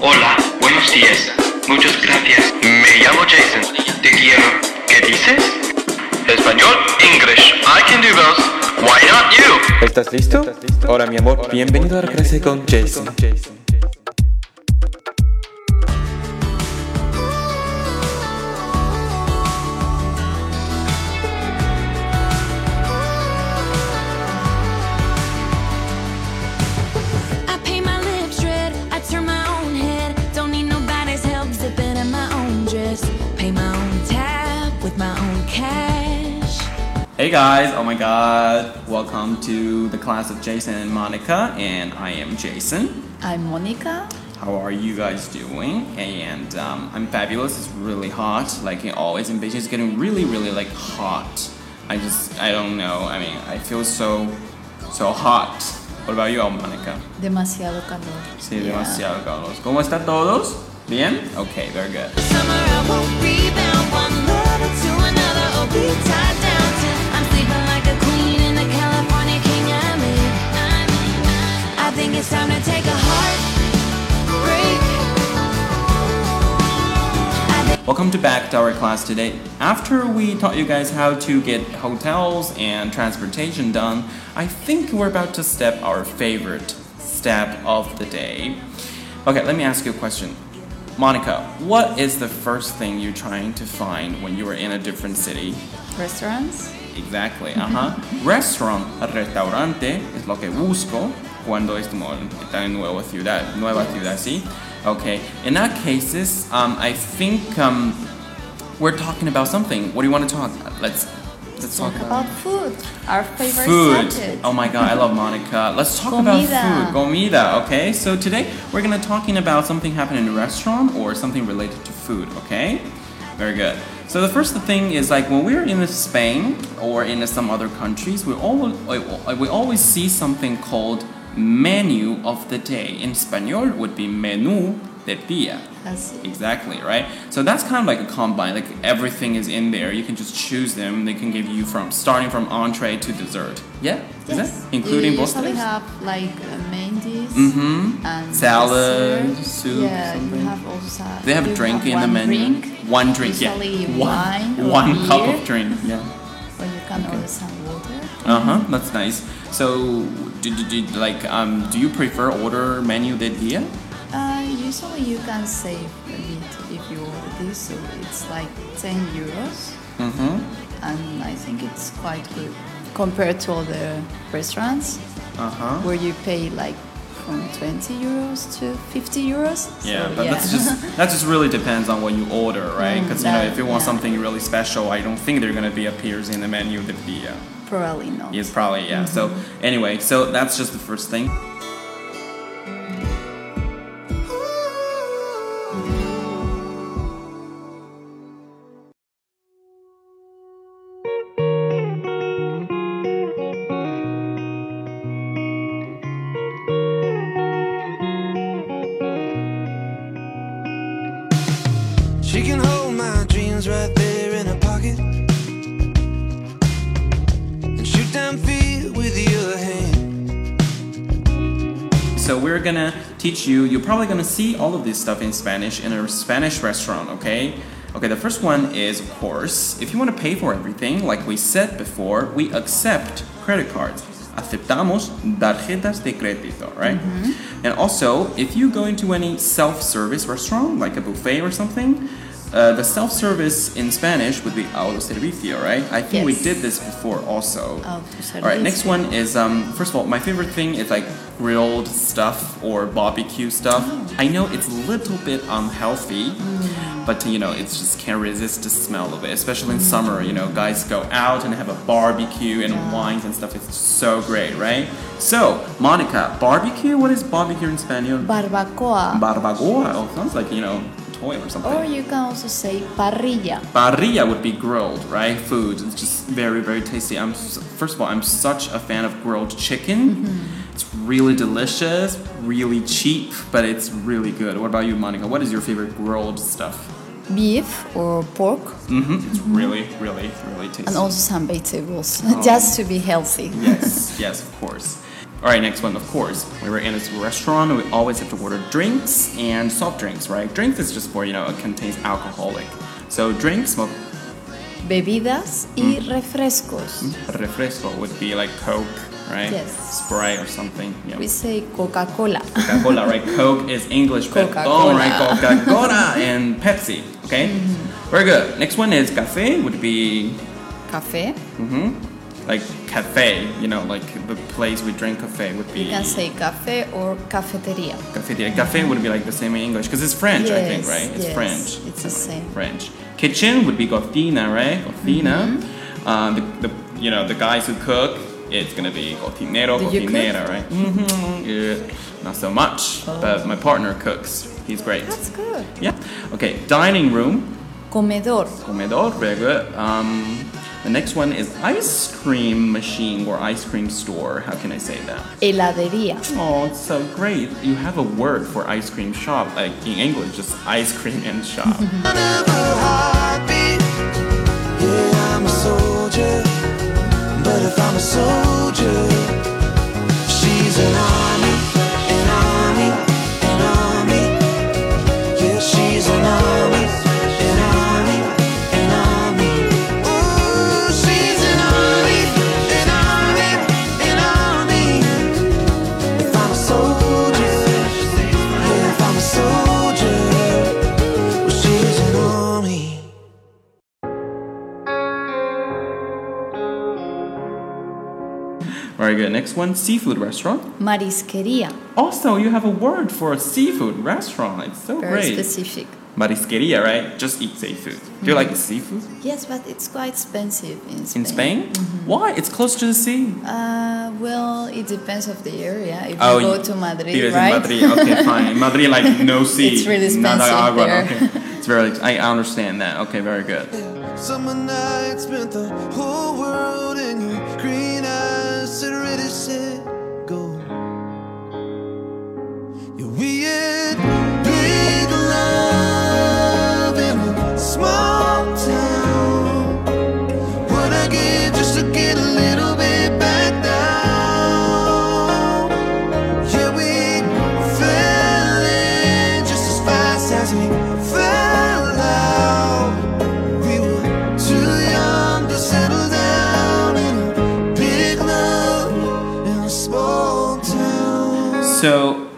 Hola, buenos días. Muchas gracias. Me llamo Jason. Te quiero. ¿Qué dices? Español, English. I can do both. Why not you? ¿Estás listo? Hola mi amor, bienvenido a la clase con Jason. Cash. Hey guys, oh my god, welcome to the class of Jason and Monica, and I am Jason. I'm Monica. How are you guys doing? And um, I'm fabulous. It's really hot, like it always in Beijing. It's getting really, really like hot. I just, I don't know. I mean, I feel so, so hot. What about you, Monica? Demasiado calor. Sí, Yeah. demasiado calor. ¿Cómo está todos? Bien? Okay, very good. Welcome to back to our class today. After we taught you guys how to get hotels and transportation done, I think we're about to step our favorite step of the day. Okay, let me ask you a question. Monica, what is the first thing you're trying to find when you are in a different city? Restaurants. Exactly, ajá. Restaurant, restaurante es lo que busco cuando estoy en en nueva ciudad, nueva ciudad, ¿sí? Okay, in that cases, um, I think um, we're talking about something. What do you want to talk? Let's let's talk, Talk about food. Our favorite food. subject. Oh my god, I love Monica. Let's talk about food. Comida, okay? So today we're gonna talking about something happening in a restaurant or something related to food, okay? Very good. So the first thing is like when we're in Spain or in some other countries, we always we always see something called menu of the day. In Spanish would be menú Así. Exactly, right? So that's kind of like a combine, like everything is in there. You can just choose them. They can give you from starting from entree to dessert. Yeah? Is Yes. it? Including you both usually things? have like uh, main dish Mm-hmm. and Salad, dessert. soup, Yeah, something. you have also. They have a drink in the menu. Drink, one drink, usually yeah. wine or one cup of drink. Yeah. Or you can order some water. Uh huh. That's nice. So, do, do, do, like, um, do you prefer order menu del día? Uh, usually you can save a bit if you order this, so it's like 10 euros. Mm-hmm. and I think it's quite good compared to other restaurants Uh huh. where you pay like from 20 euros to 50 euros. Yeah, So, but that's just that just really depends on what you order, right? Mm, Because you know, if you want yeah. something really special, I don't think they're gonna be appears in the menu del día. probably not. Yes, probably yeah. So anyway, so that's just the first thing. We're gonna teach you. You're probably gonna see all of this stuff in Spanish in a Spanish restaurant. Okay. Okay. The first one is, of course, if you want to pay for everything, like we said before, we accept credit cards. Aceptamos tarjetas de crédito, right? Mm-hmm. And also, if you go into any self-service restaurant, like a buffet or something, uh, the self-service in Spanish would be autoservicio, right? I think we did this before also. All right, next one is um, first of all, my favorite thing is like grilled stuff or barbecue stuff. I know it's a little bit unhealthy, but you know, it's just can't resist the smell of it, especially in summer. You know, guys go out and have a barbecue and wines and stuff. It's so great, right? So, Monica, barbecue. What is barbecue in Spanish? Barbacoa. Barbacoa. Oh, sounds like you know, toy or something. or you can also say parrilla. Parrilla would be grilled, right? Food. It's just very, very tasty. I'm first of all, I'm such a fan of grilled chicken. It's really delicious, really cheap, but it's really good. What about you, Monica? What is your favorite grilled stuff? Beef or pork. Mm-hmm. It's really, really, really tasty. And also some vegetables, Oh. just to be healthy. yes, yes, of course. All right, next one, of course. When we're in a restaurant, and we always have to order drinks and soft drinks, right? Drinks is just for, you know, it contains alcoholic. So drinks, well, Bebidas y mm. refrescos. Mm, refresco would be like Coke, right? Yes. Sprite or something. Yeah. We say Coca-Cola. Coca-Cola, right? Coke is English, but Coca-Cola. oh, right? Coca-Cola and Pepsi, okay? Mm-hmm. Very good. Next one is cafe, would be Café. Mm-hmm. Like cafe, you know, like the place we drink cafe would be You can say café or cafeteria. cafeteria. Cafe would be like the same in English because it's French, I think, right? It's yes, French. it's the same. French. Kitchen would be cocina, right? Cocina. Mm-hmm. Uh, the, the you know the guys who cook, it's gonna be cocinero, cocinera, right? hmm Yeah, not so much, but my partner cooks. He's great. That's good. Yeah. Okay. Dining room, Comedor. comedor, very good. Um, the next one is ice cream machine or ice cream store. How can I say that? Heladería. Oh, it's so great. You have a word for ice cream shop, like in English, just ice cream and shop. Yeah, I'm a soldier. But if I'm a soldier, Very good. Next one, seafood restaurant. Marisquería. Also, you have a word for a seafood restaurant. It's so Very great. specific. Marisqueria, right? Just eat seafood. Do you like seafood Yes, but it's quite expensive in Spain. in Spain? Why? It's close to the sea. Uh, well, it depends of the area. If Oh, you go to Madrid, Vives right? in Madrid. Okay, fine. In Madrid, like no sea. It's really nada expensive agua. there. Okay. It's very. I understand that. Okay, very good. Summer night spent the whole world in your green eyes. Said ready, set, go.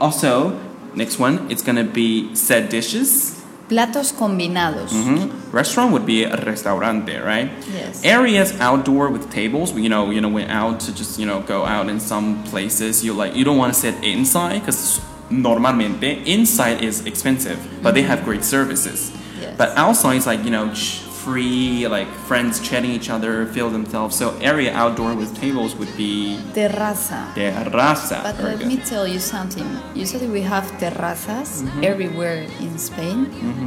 Also, next one, it's gonna be set dishes. Platos combinados. Mhm. Restaurant would be a restaurante, right? Yes. Areas outdoor with tables. You know, you know, went out to just you know go out in some places. You like you don't want to sit inside because normalmente inside is expensive, but they have great services. Yes. But outside is like you know free, like friends chatting each other, feel themselves. So area outdoor with tables would be Terraza. terraza. But Very let good. me tell you something. Usually we have terrazas Mm-hmm. everywhere in Spain,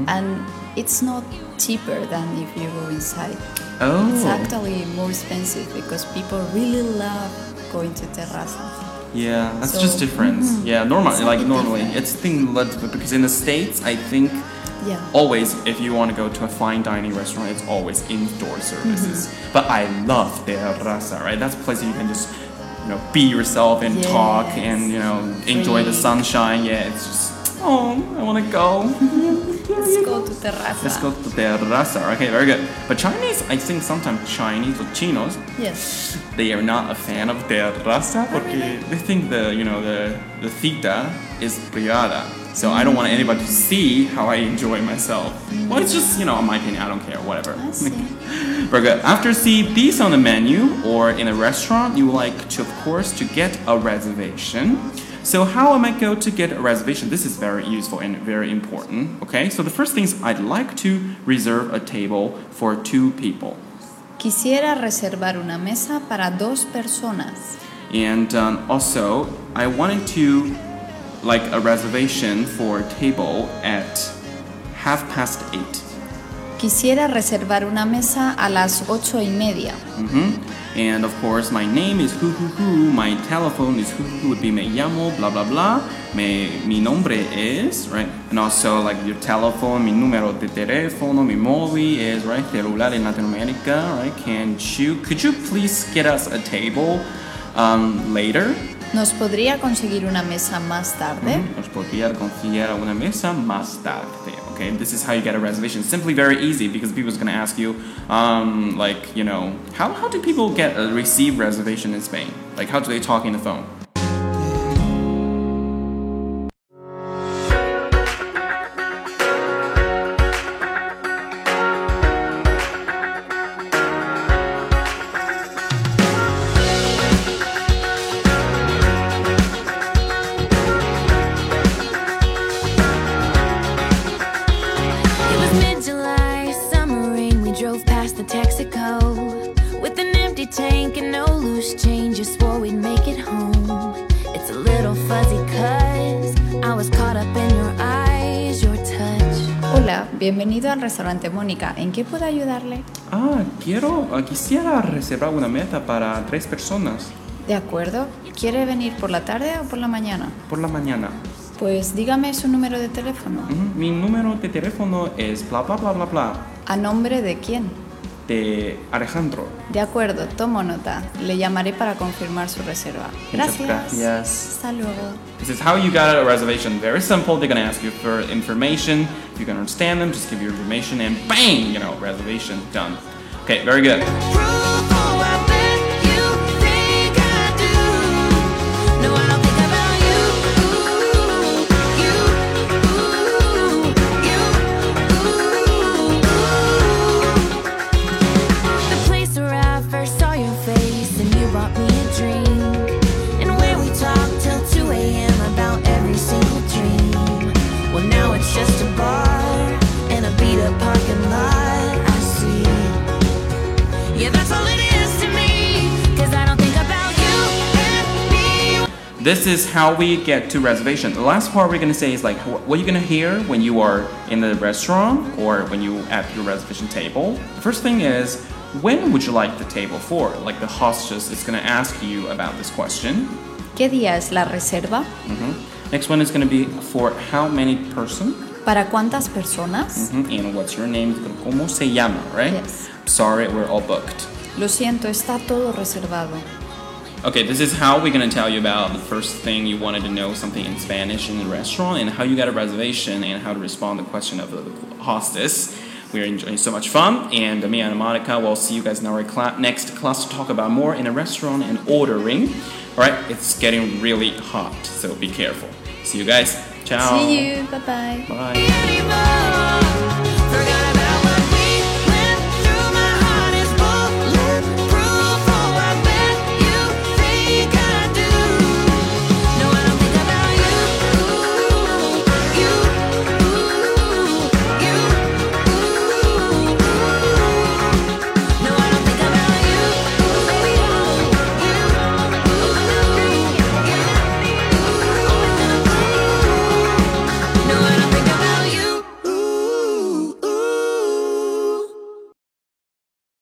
and it's not cheaper than if you go inside. oh. It's actually more expensive because people really love going to terrazas. Yeah, that's So- just difference. Mhm. Yeah, normal. Like normally, different. it's thing that- because in the states, I think Yeah. always if you want to go to a fine dining restaurant, it's always indoor services. Mm-hmm. But I love terraza, right? That's a place you can just you know be yourself and talk and you know enjoy the sunshine. Yeah, it's just oh, I want to go. Let's go to terraza. Let's go to terraza. Okay, very good. But Chinese, I think sometimes Chinese or Chinos, Yes. they are not a fan of terraza porque they think the you know the the cita is privada. So I don't want anybody to see how I enjoy myself. Well, it's just you know in my opinion, I don't care, whatever. Very good. After see these on the menu or in a restaurant, you would like to of course to get a reservation. So how am I going to get a reservation? This is very useful and very important. Okay, so the first thing is I'd like to reserve a table for two people. Quisiera reservar una mesa para dos personas. And um, also, I wanted to like a reservation for a table at half past eight. Quisiera reservar una mesa a las ocho y media. hmm And of course, my name is who who who. My telephone is who who who would be me llamo blah blah blah. Me, mi nombre is right. And also like your telephone, mi número de teléfono, mi móvil is right. Celular in Latin America, right? Can you could you please get us a table um, later? ¿Nos podría conseguir una mesa más tarde? Nos podría conseguir una mesa más tarde. Okay, this is how you get a reservation. Simply very easy because people are gonna ask you, um, like, you know, how, how do people get a receive reservation in Spain? Like, how do they talk in the phone? Bienvenido al restaurante Mónica. ¿En qué puedo ayudarle? Ah, quiero, ah, quisiera reservar una mesa para tres personas De acuerdo. ¿Quiere venir por la tarde o por la mañana? por la mañana. Pues dígame su número de teléfono. Ujú, Mi número de teléfono es bla bla bla bla bla ¿A nombre de quién? De Alejandro. De acuerdo, tomo nota. Le llamaré para confirmar su reserva. Gracias. gracias. Hasta luego. This is how you got a reservation. Very simple. They're gonna ask you for information. If you can understand them, just give your information and bang, you know, reservation done. Okay, very good. This is how we get to reservation. The last part we're gonna say is like wh- what you're gonna hear when you are in the restaurant or when you at your reservation table. The first thing is when would you like the table for? Like the hostess is gonna ask you about this question. ¿Qué día es la reserva? Next one is gonna be for how many person ¿Para cuántas personas? Mhm, and what's your name? ¿Cómo se llama? Right? Yes. Sorry, we're all booked. Lo siento, está todo reservado. Okay, this is how we're gonna tell you about the first thing you wanted to know something in Spanish in the restaurant and how you got a reservation and how to respond to the question of the hostess. We're enjoying so much fun, and me and Monica will see you guys in our cla- next class to talk about more in a restaurant and ordering. All right, it's getting really hot, so be careful. See you guys. Ciao. See you. Bye bye. Bye. anymore.